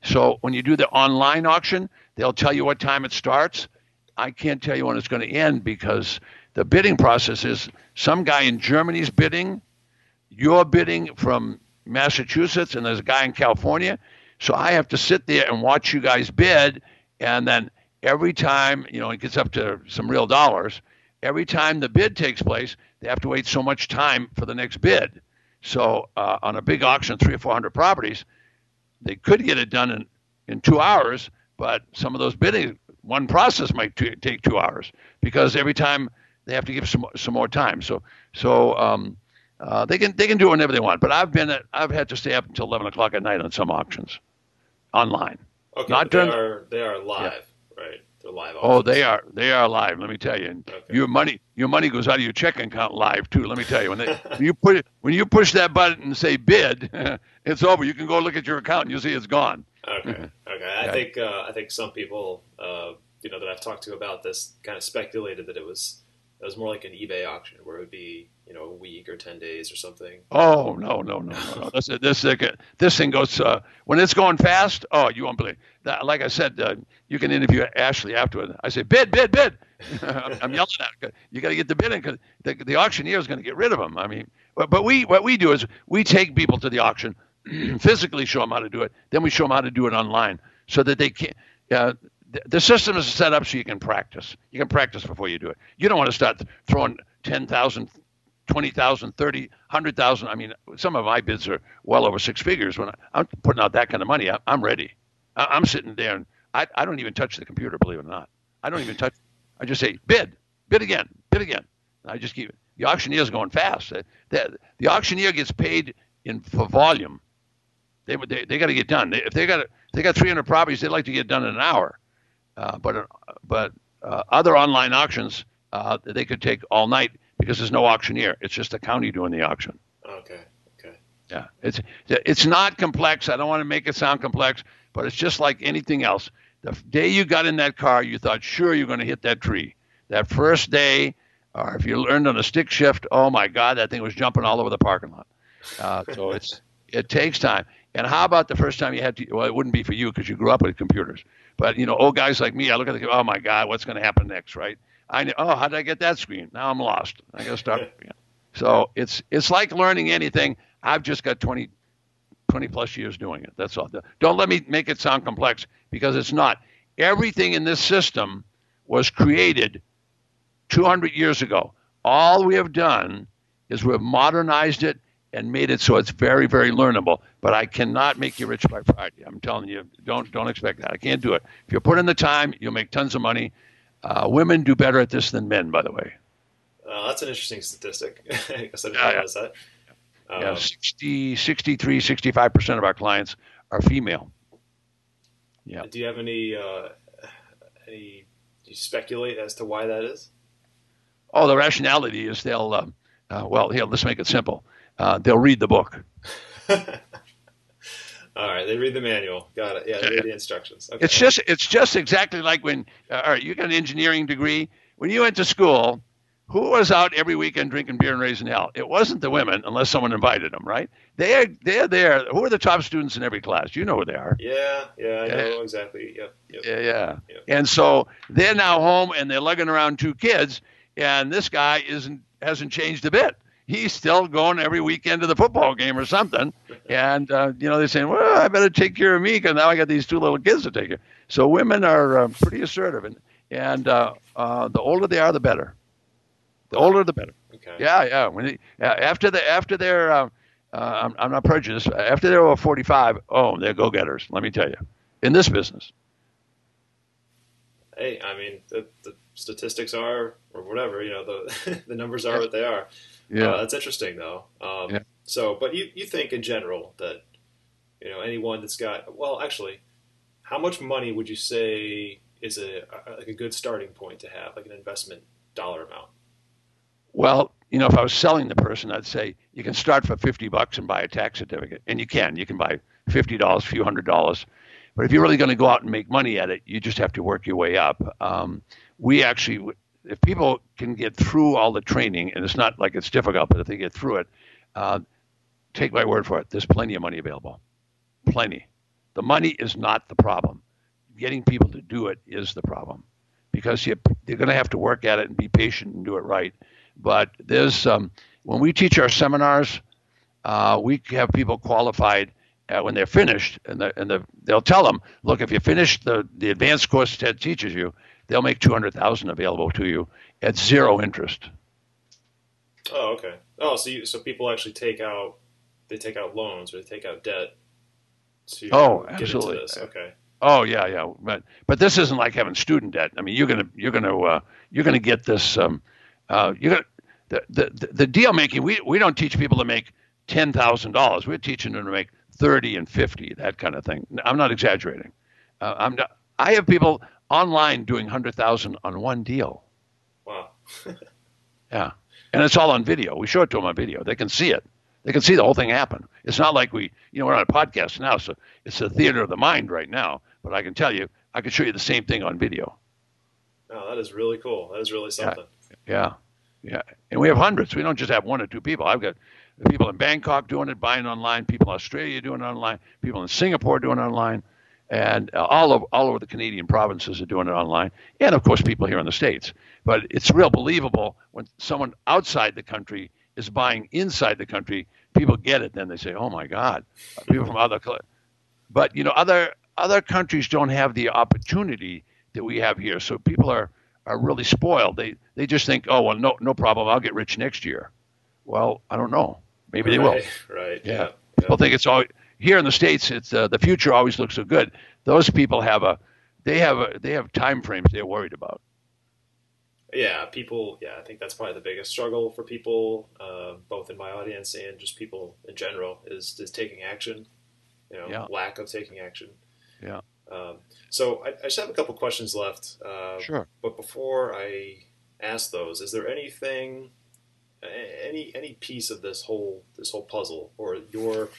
So when you do the online auction, they'll tell you what time it starts. I can't tell you when it's going to end because the bidding process is some guy in Germany's bidding, you're bidding from Massachusetts, and there's a guy in California. So I have to sit there and watch you guys bid, and then every time, you know, it gets up to some real dollars, every time the bid takes place, they have to wait so much time for the next bid. So uh, on a big auction, three or 400 properties, they could get it done in, in two hours, but some of those bidding, one process might t- take two hours because every time they have to give some some more time. So so um, uh, they can they can do whenever they want. But I've been at, I've had to stay up until 11 o'clock at night on some auctions, online. Okay, Not during, they are they are live. Yeah right? They're live. Oh, they are. They are live. Let me tell you. Okay. your money, your money goes out of your checking account live too. Let me tell you. When, they, when you put it, when you push that button and say bid, it's over. You can go look at your account and you'll see it's gone. Okay. Okay. I yeah. think uh, I think some people, uh, you know, that I've talked to about this kind of speculated that it was it was more like an eBay auction where it would be you know a week or ten days or something. Oh no no no no! no. this this this thing goes uh, when it's going fast. Oh, you won't believe that. Like I said, uh, you can interview Ashley afterward. I say bid bid bid. I'm, yelling at her. You got to get the bidding because the, the auctioneer is going to get rid of them. I mean, but, but we what we do is we take people to the auction, physically show them how to do it, then we show them how to do it online so that they can. Uh, the system is set up so you can practice. You can practice before you do it. You don't want to start throwing 10,000, 20,000, 30, 100,000. I mean, some of my bids are well over six figures. When I, am putting out that kind of money, I, am ready. I, am sitting there and I, I don't even touch the computer, believe it or not. I don't even touch. I just say bid, bid again, bid again. And I just keep it. The auctioneer's going fast. The, the, the auctioneer gets paid in for volume. They they, they got to get done. They, if they got they got 300 properties, they'd like to get done in an hour. Uh, but uh, but uh, other online auctions, uh, they could take all night because there's no auctioneer. It's just the county doing the auction. Okay. Okay. Yeah. It's it's not complex. I don't want to make it sound complex, but it's just like anything else. The day you got in that car, you thought sure you're going to hit that tree. That first day, or if you learned on a stick shift, oh my God, that thing was jumping all over the parking lot. Uh, so it's it takes time. And how about the first time you had to? Well, it wouldn't be for you because you grew up with computers. But you know, old guys like me, I look at the, oh my God, what's going to happen next, right? I know, oh, how did I get that screen? Now I'm lost. I got to start. So it's it's like learning anything. I've just got 20, 20 plus years doing it. That's all. Don't let me make it sound complex because it's not. Everything in this system was created 200 years ago. All we have done is we've modernized it and made it so it's very, very learnable. But I cannot make you rich by Friday. I'm telling you, don't don't expect that. I can't do it. If you put in the time, you'll make tons of money. Uh, women do better at this than men, by the way. Uh, that's an interesting statistic. I guess I didn't yeah, realize yeah. that. Um, yeah, 60, 63, 65% of our clients are female. Yeah. Do you have any, uh, any, do you speculate as to why that is? Oh, the rationality is they'll, um, uh, well, here, let's make it simple. Uh, they'll read the book. All right, they read the manual. Got it. Yeah, they read the instructions. Okay. It's just it's just exactly like when uh, all right, you got an engineering degree. When you went to school, who was out every weekend drinking beer and raising hell? It wasn't the women, unless someone invited them, right? They're they're there. Who are the top students in every class? You know who they are. Yeah, yeah, I know exactly. Yep, yep. Yeah, yeah. Yep. And so they're now home and they're lugging around two kids, and this guy isn't hasn't changed a bit. He's still going every weekend to the football game or something, and uh, you know they're saying, "Well, I better take care of me because now I got these two little kids to take care." So women are uh, pretty assertive, and and uh, uh the older they are, the better. The older, the better. Okay. Yeah, yeah. When they, after the after they're, uh, uh, I'm, I'm not prejudiced. After they're over 45, oh, they're go-getters. Let me tell you, in this business. Hey, I mean, the, the statistics are, or whatever, you know, the the numbers are what they are. Yeah, uh, that's interesting though. Um, yeah. So, but you you think in general that you know anyone that's got well, actually, how much money would you say is a, a like a good starting point to have, like an investment dollar amount? Well, you know, if I was selling the person, I'd say you can start for 50 bucks and buy a tax certificate. And you can. You can buy $50, a few hundred dollars. But if you're really going to go out and make money at it, you just have to work your way up. Um, we actually, if people can get through all the training, and it's not like it's difficult, but if they get through it, uh, take my word for it, there's plenty of money available. Plenty. The money is not the problem. Getting people to do it is the problem because you, you're going to have to work at it and be patient and do it right. But there's um, when we teach our seminars, uh, we have people qualified uh, when they're finished, and, the, and the, they'll tell them, look, if you finish the, the advanced course Ted teaches you, they'll make two hundred thousand available to you at zero interest. Oh, okay. Oh, so you, so people actually take out they take out loans or they take out debt to oh, absolutely. this. Okay. Oh yeah, yeah, but but this isn't like having student debt. I mean, you're gonna you're gonna uh, you're gonna get this um, uh, you got the, the the deal making. We we don't teach people to make ten thousand dollars. We're teaching them to make thirty and fifty, that kind of thing. I'm not exaggerating. Uh, I'm not, I have people online doing hundred thousand on one deal. Wow. yeah, and it's all on video. We show it to them on video. They can see it. They can see the whole thing happen. It's not like we, you know, we're on a podcast now, so it's a theater of the mind right now. But I can tell you, I can show you the same thing on video. Oh, that is really cool. That is really something. Yeah. Yeah, yeah, and we have hundreds. We don't just have one or two people. I've got people in Bangkok doing it, buying online. People in Australia doing it online. People in Singapore doing it online, and uh, all over all over the Canadian provinces are doing it online. And of course, people here in the states. But it's real believable when someone outside the country is buying inside the country. People get it. Then they say, "Oh my God!" People from other, but you know, other other countries don't have the opportunity that we have here. So people are are really spoiled. They they just think, oh well, no no problem, I'll get rich next year. Well, I don't know. Maybe they will. Right. Yeah. yeah. People think it's all here in the states. It's uh, the future always looks so good. Those people have a they have a they have time frames they're worried about. Yeah, people. Yeah, I think that's probably the biggest struggle for people, uh, both in my audience and just people in general, is is taking action. You know, yeah. lack of taking action. Yeah. Um, so I, I, just have a couple questions left. Uh, sure. But before I ask those, is there anything, any any piece of this whole this whole puzzle, or your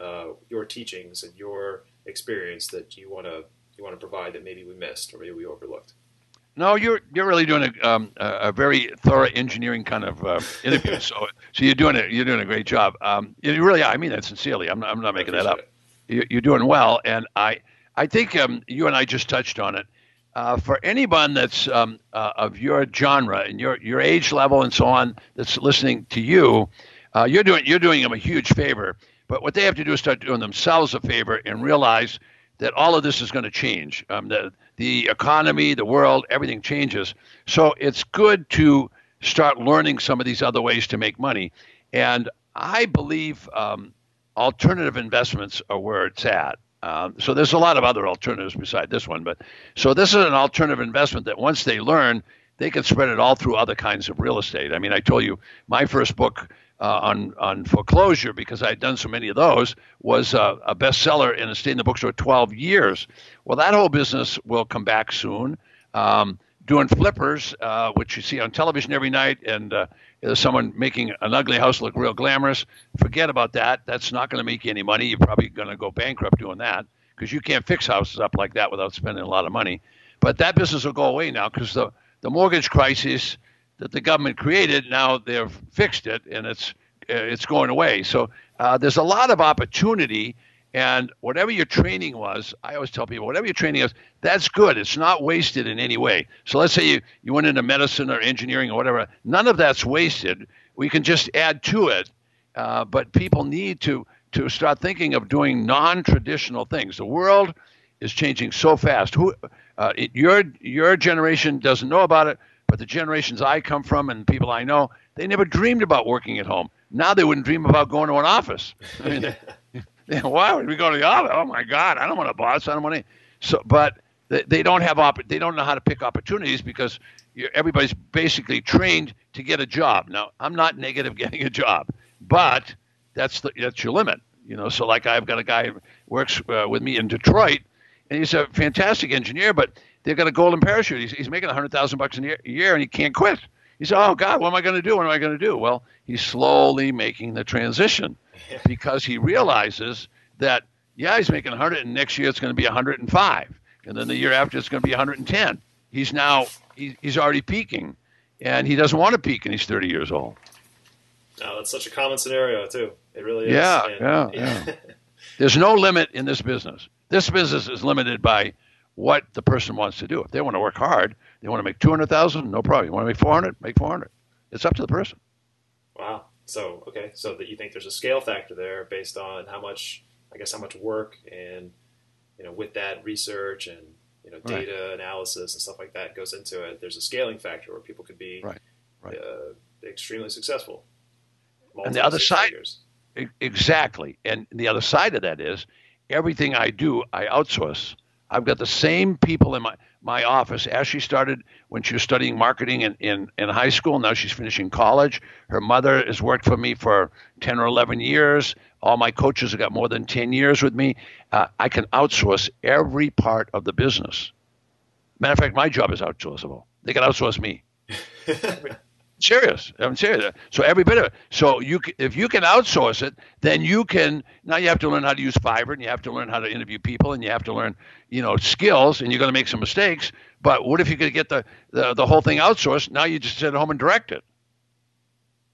uh, your teachings and your experience that you want to you want to provide that maybe we missed or maybe we overlooked? No, you're you're really doing a um, a very thorough engineering kind of uh, interview. so so you're doing it. You're doing a great job. Um, you really, I mean that sincerely. I'm not, I'm not making that up. It. You're doing well, and I I think um, you and I just touched on it. Uh, for anyone that's um, uh, of your genre and your your age level and so on that's listening to you, uh, you're doing you're doing them a huge favor. But what they have to do is start doing themselves a favor and realize that all of this is going to change. Um, the the economy, the world, everything changes. So it's good to start learning some of these other ways to make money. And I believe um, alternative investments are where it's at. Um, so there's a lot of other alternatives beside this one, but so this is an alternative investment that once they learn, they can spread it all through other kinds of real estate. I mean, I told you my first book uh, on on foreclosure because I had done so many of those was uh, a bestseller and it stayed in the bookstore 12 years. Well, that whole business will come back soon. Um, doing flippers, uh, which you see on television every night, and uh, someone making an ugly house look real glamorous. Forget about that. That's not going to make you any money. You're probably going to go bankrupt doing that because you can't fix houses up like that without spending a lot of money. But that business will go away now because the, the mortgage crisis that the government created, now they've fixed it and it's, uh, it's going away. So uh, there's a lot of opportunity and whatever your training was, I always tell people, whatever your training is, that's good. It's not wasted in any way. So let's say you, you went into medicine or engineering or whatever, none of that's wasted. We can just add to it. Uh, but people need to, to start thinking of doing non traditional things. The world is changing so fast. Who, uh, it, your, your generation doesn't know about it, but the generations I come from and people I know, they never dreamed about working at home. Now they wouldn't dream about going to an office. I mean, why would we go to the office? Oh my God, I don't want a boss. I don't want any. So, but they, they don't have op- They don't know how to pick opportunities because everybody's basically trained to get a job. Now, I'm not negative getting a job, but that's the that's your limit. You know, so like I've got a guy who works uh, with me in Detroit, and he's a fantastic engineer, but they've got a golden parachute. He's, he's making a hundred thousand bucks a year, a year, and he can't quit. He said, "Oh God, what am I going to do? What am I going to do?" Well, he's slowly making the transition because he realizes that yeah, he's making 100, and next year it's going to be 105, and then the year after it's going to be 110. He's now he, he's already peaking, and he doesn't want to peak, and he's 30 years old. No, that's such a common scenario too. It really is. Yeah, and, yeah, yeah. yeah. There's no limit in this business. This business is limited by what the person wants to do. If they want to work hard, they want to make 200,000, no problem. You want to make 400, make 400. It's up to the person. Wow. So okay, so that you think there's a scale factor there based on how much, I guess, how much work and you know with that research and you know data right. analysis and stuff like that goes into it. There's a scaling factor where people could be right. Right. Uh, extremely successful. And the other side, figures. exactly. And the other side of that is everything I do, I outsource. I've got the same people in my my office as she started when she was studying marketing in, in, in high school. Now she's finishing college. Her mother has worked for me for 10 or 11 years. All my coaches have got more than 10 years with me. Uh, I can outsource every part of the business. Matter of fact, my job is outsourceable. They can outsource me. serious. I'm serious. So every bit of it. So you, if you can outsource it, then you can. Now you have to learn how to use Fiverr, and you have to learn how to interview people, and you have to learn, you know, skills, and you're going to make some mistakes. But what if you could get the, the the whole thing outsourced? Now you just sit at home and direct it.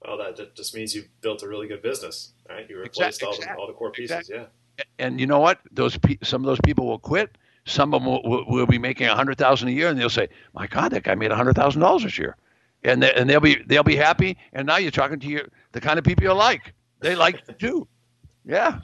Well, that just means you built a really good business, right? You replaced exactly. all, the, all the core pieces, exactly. yeah. And you know what? Those some of those people will quit. Some of them will, will, will be making a hundred thousand a year, and they'll say, "My God, that guy made a hundred thousand dollars this year." And they, and they'll be they'll be happy. And now you're talking to your the kind of people you like. They like to do. Yeah,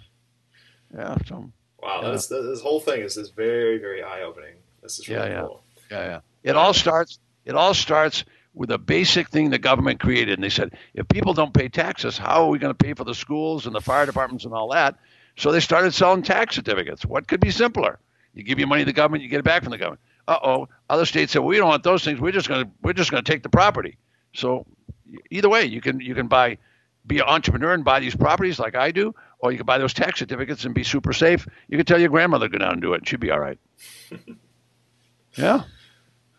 yeah. So wow, yeah. This, this whole thing is is very very eye opening. This is really yeah, yeah. cool. Yeah, yeah. It all starts. It all starts with a basic thing the government created, and they said if people don't pay taxes, how are we going to pay for the schools and the fire departments and all that? So they started selling tax certificates. What could be simpler? You give your money to the government, you get it back from the government uh oh, other states said, well, we don't want those things. We're just gonna we're just gonna take the property. So either way, you can you can buy be an entrepreneur and buy these properties like I do, or you can buy those tax certificates and be super safe. You can tell your grandmother to go down and do it; she'd be all right. yeah.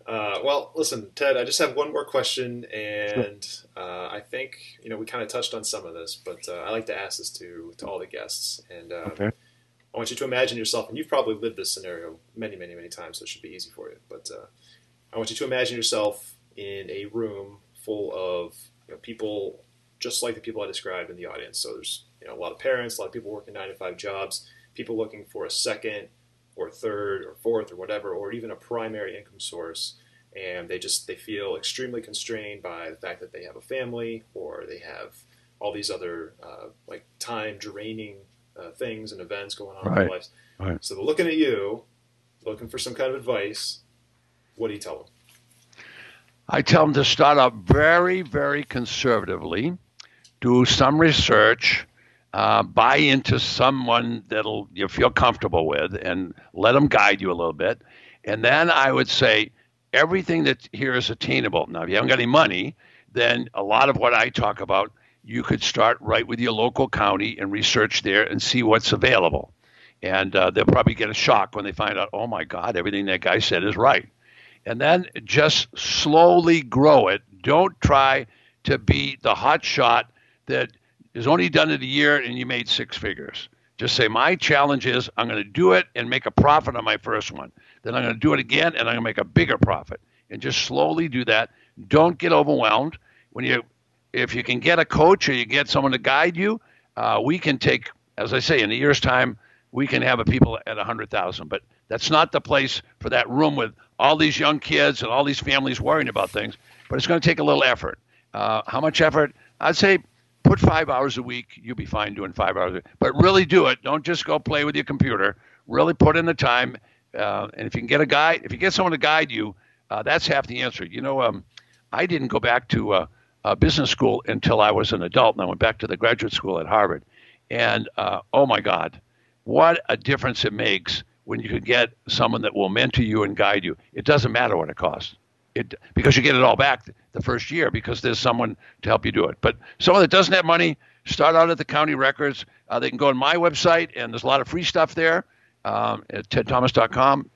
Uh, well, listen, Ted. I just have one more question, and uh, I think you know we kind of touched on some of this, but uh, I like to ask this to to all the guests. And uh, okay. I want you to imagine yourself, and you've probably lived this scenario many, many, many times, so it should be easy for you. But uh, I want you to imagine yourself in a room full of you know, people just like the people I described in the audience. So there's you know a lot of parents, a lot of people working nine to five jobs, people looking for a second or third or fourth or whatever, or even a primary income source, and they just they feel extremely constrained by the fact that they have a family or they have all these other uh, like time draining uh, things and events going on right. in their lives. Right. So they're looking at you, looking for some kind of advice. What do you tell them? I tell them to start out very, very conservatively. do some research, uh, buy into someone that'll you feel comfortable with, and let them guide you a little bit. And then I would say everything that here is attainable. Now, if you haven't got any money, then a lot of what I talk about, you could start right with your local county and research there and see what's available. And uh, they'll probably get a shock when they find out, oh my God, everything that guy said is right. And then just slowly grow it. Don't try to be the hot shot that is only done it a year and you made six figures. Just say, my challenge is I'm going to do it and make a profit on my first one. Then I'm going to do it again and I'm going to make a bigger profit. And just slowly do that. Don't get overwhelmed. When you, if you can get a coach or you get someone to guide you, uh, we can take, as I say, in a year's time, we can have a people at 100,000. But that's not the place for that room with all these young kids and all these families worrying about things. But it's going to take a little effort. Uh, how much effort? I'd say put five hours a week. You'll be fine doing five hours. But really do it. Don't just go play with your computer. Really put in the time. Uh, and if you can get a guide, if you get someone to guide you, uh, that's half the answer. You know, um, I didn't go back to uh, business school until I was an adult, and I went back to the graduate school at Harvard. And uh, oh my God, what a difference it makes when you can get someone that will mentor you and guide you. It doesn't matter what it costs. It, because you get it all back the first year because there's someone to help you do it. But someone that doesn't have money, start out at the county records. Uh, they can go on my website, and there's a lot of free stuff there um, at tedthomas.com.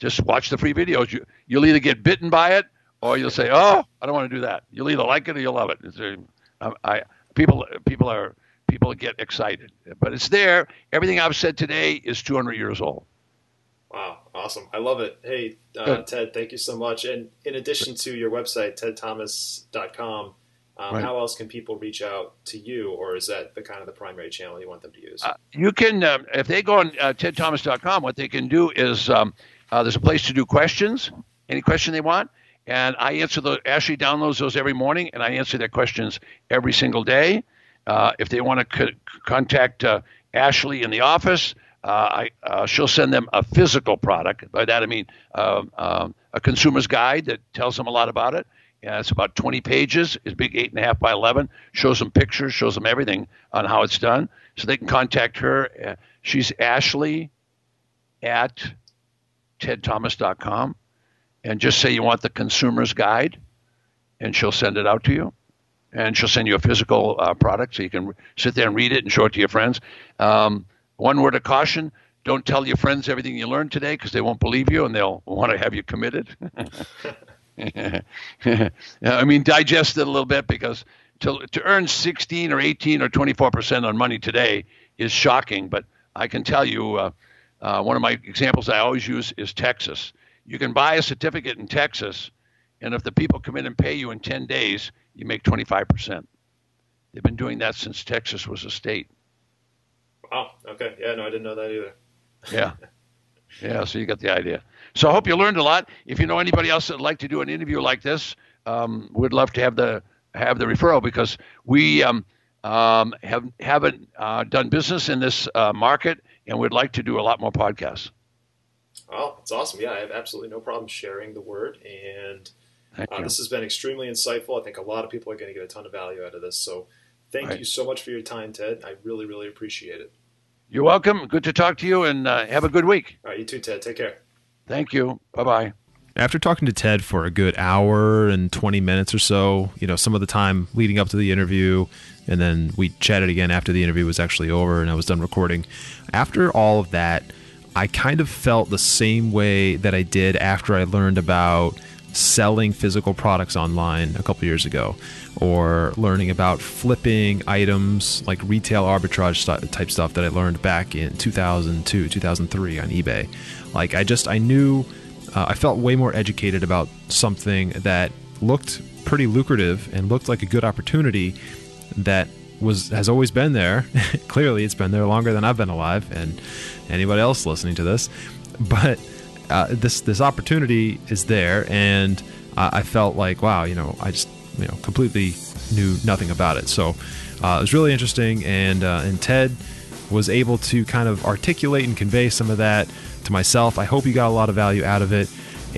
Just watch the free videos. You, you'll either get bitten by it or you'll say, "Oh, I don't want to do that." You'll either like it or you'll love it. A, I, I, people, people are people get excited, but it's there. Everything I've said today is 200 years old. Wow, awesome. I love it. Hey, uh, Ted, thank you so much. And in addition to your website, tedthomas.com, um, right. how else can people reach out to you, or is that the kind of the primary channel you want them to use? Uh, you can, um, if they go on uh, tedthomas.com, what they can do is um, uh, there's a place to do questions, any question they want. And I answer those. Ashley downloads those every morning, and I answer their questions every single day. Uh, if they want to c- contact uh, Ashley in the office, uh, I, uh, she'll send them a physical product. By that I mean um, um, a consumer's guide that tells them a lot about it. Yeah, it's about 20 pages. It's big, eight and a half by 11. Shows them pictures, shows them everything on how it's done. So they can contact her. Uh, she's Ashley at tedthomas.com and just say you want the consumer's guide, and she'll send it out to you. And she'll send you a physical uh, product so you can sit there and read it and show it to your friends. Um, one word of caution don't tell your friends everything you learned today because they won't believe you and they'll want to have you committed. I mean, digest it a little bit because to, to earn 16 or 18 or 24% on money today is shocking. But I can tell you, uh, uh, one of my examples I always use is Texas. You can buy a certificate in Texas, and if the people come in and pay you in 10 days, you make 25%. They've been doing that since Texas was a state. Oh, okay. Yeah, no, I didn't know that either. yeah. Yeah, so you got the idea. So I hope you learned a lot. If you know anybody else that'd like to do an interview like this, um, we'd love to have the have the referral because we um, um, have haven't uh, done business in this uh, market, and we'd like to do a lot more podcasts. Oh, it's awesome! Yeah, I have absolutely no problem sharing the word, and uh, this has been extremely insightful. I think a lot of people are going to get a ton of value out of this. So Thank right. you so much for your time, Ted. I really, really appreciate it. You're welcome. Good to talk to you, and uh, have a good week. All right, you too, Ted. Take care. Thank you. Bye bye. After talking to Ted for a good hour and 20 minutes or so, you know, some of the time leading up to the interview, and then we chatted again after the interview was actually over and I was done recording. After all of that, I kind of felt the same way that I did after I learned about selling physical products online a couple years ago or learning about flipping items like retail arbitrage type stuff that I learned back in 2002, 2003 on eBay. Like I just I knew uh, I felt way more educated about something that looked pretty lucrative and looked like a good opportunity that was has always been there. Clearly, it's been there longer than I've been alive, and anybody else listening to this. But uh, this this opportunity is there, and I felt like wow, you know, I just you know completely knew nothing about it. So uh, it was really interesting, and uh, and Ted was able to kind of articulate and convey some of that to myself. I hope you got a lot of value out of it,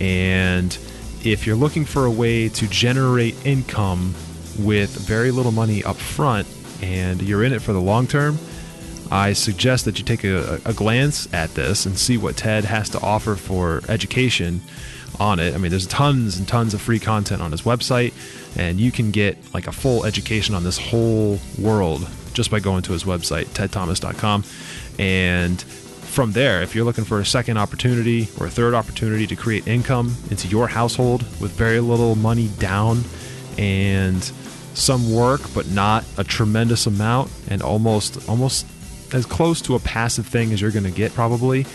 and if you're looking for a way to generate income with very little money up front and you're in it for the long term, I suggest that you take a, a, glance at this and see what Ted has to offer for education on it. I mean, there's tons and tons of free content on his website, and you can get like a full education on this whole world just by going to his website, tedthomas.com. And from there, if you're looking for a second opportunity or a third opportunity to create income into your household with very little money down and some work but not a tremendous amount and almost almost as close to a passive thing as you're going to get probably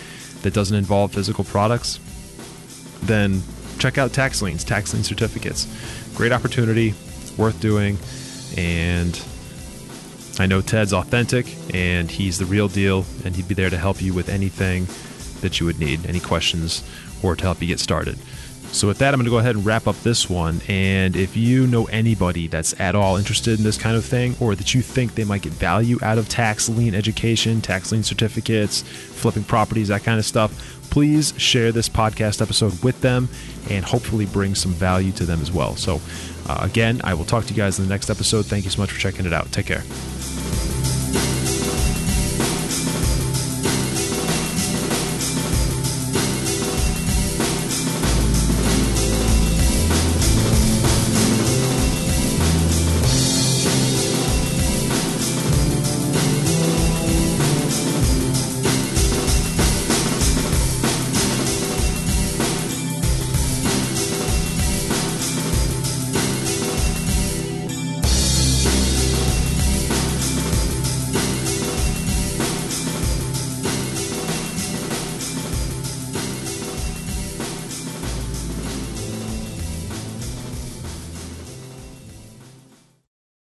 that doesn't involve physical products, then check out tax liens, tax lien certificates. Great opportunity, worth doing, and I know Ted's authentic and he's the real deal, and he'd be there to help you with anything that you would need, any questions, or to help you get started. So, with that, I'm going to go ahead and wrap up this one. And if you know anybody that's at all interested in this kind of thing, or that you think they might get value out of tax lien education, tax lien certificates, flipping properties, that kind of stuff, please share this podcast episode with them and hopefully bring some value to them as well. So, uh, again, I will talk to you guys in the next episode. Thank you so much for checking it out. Take care.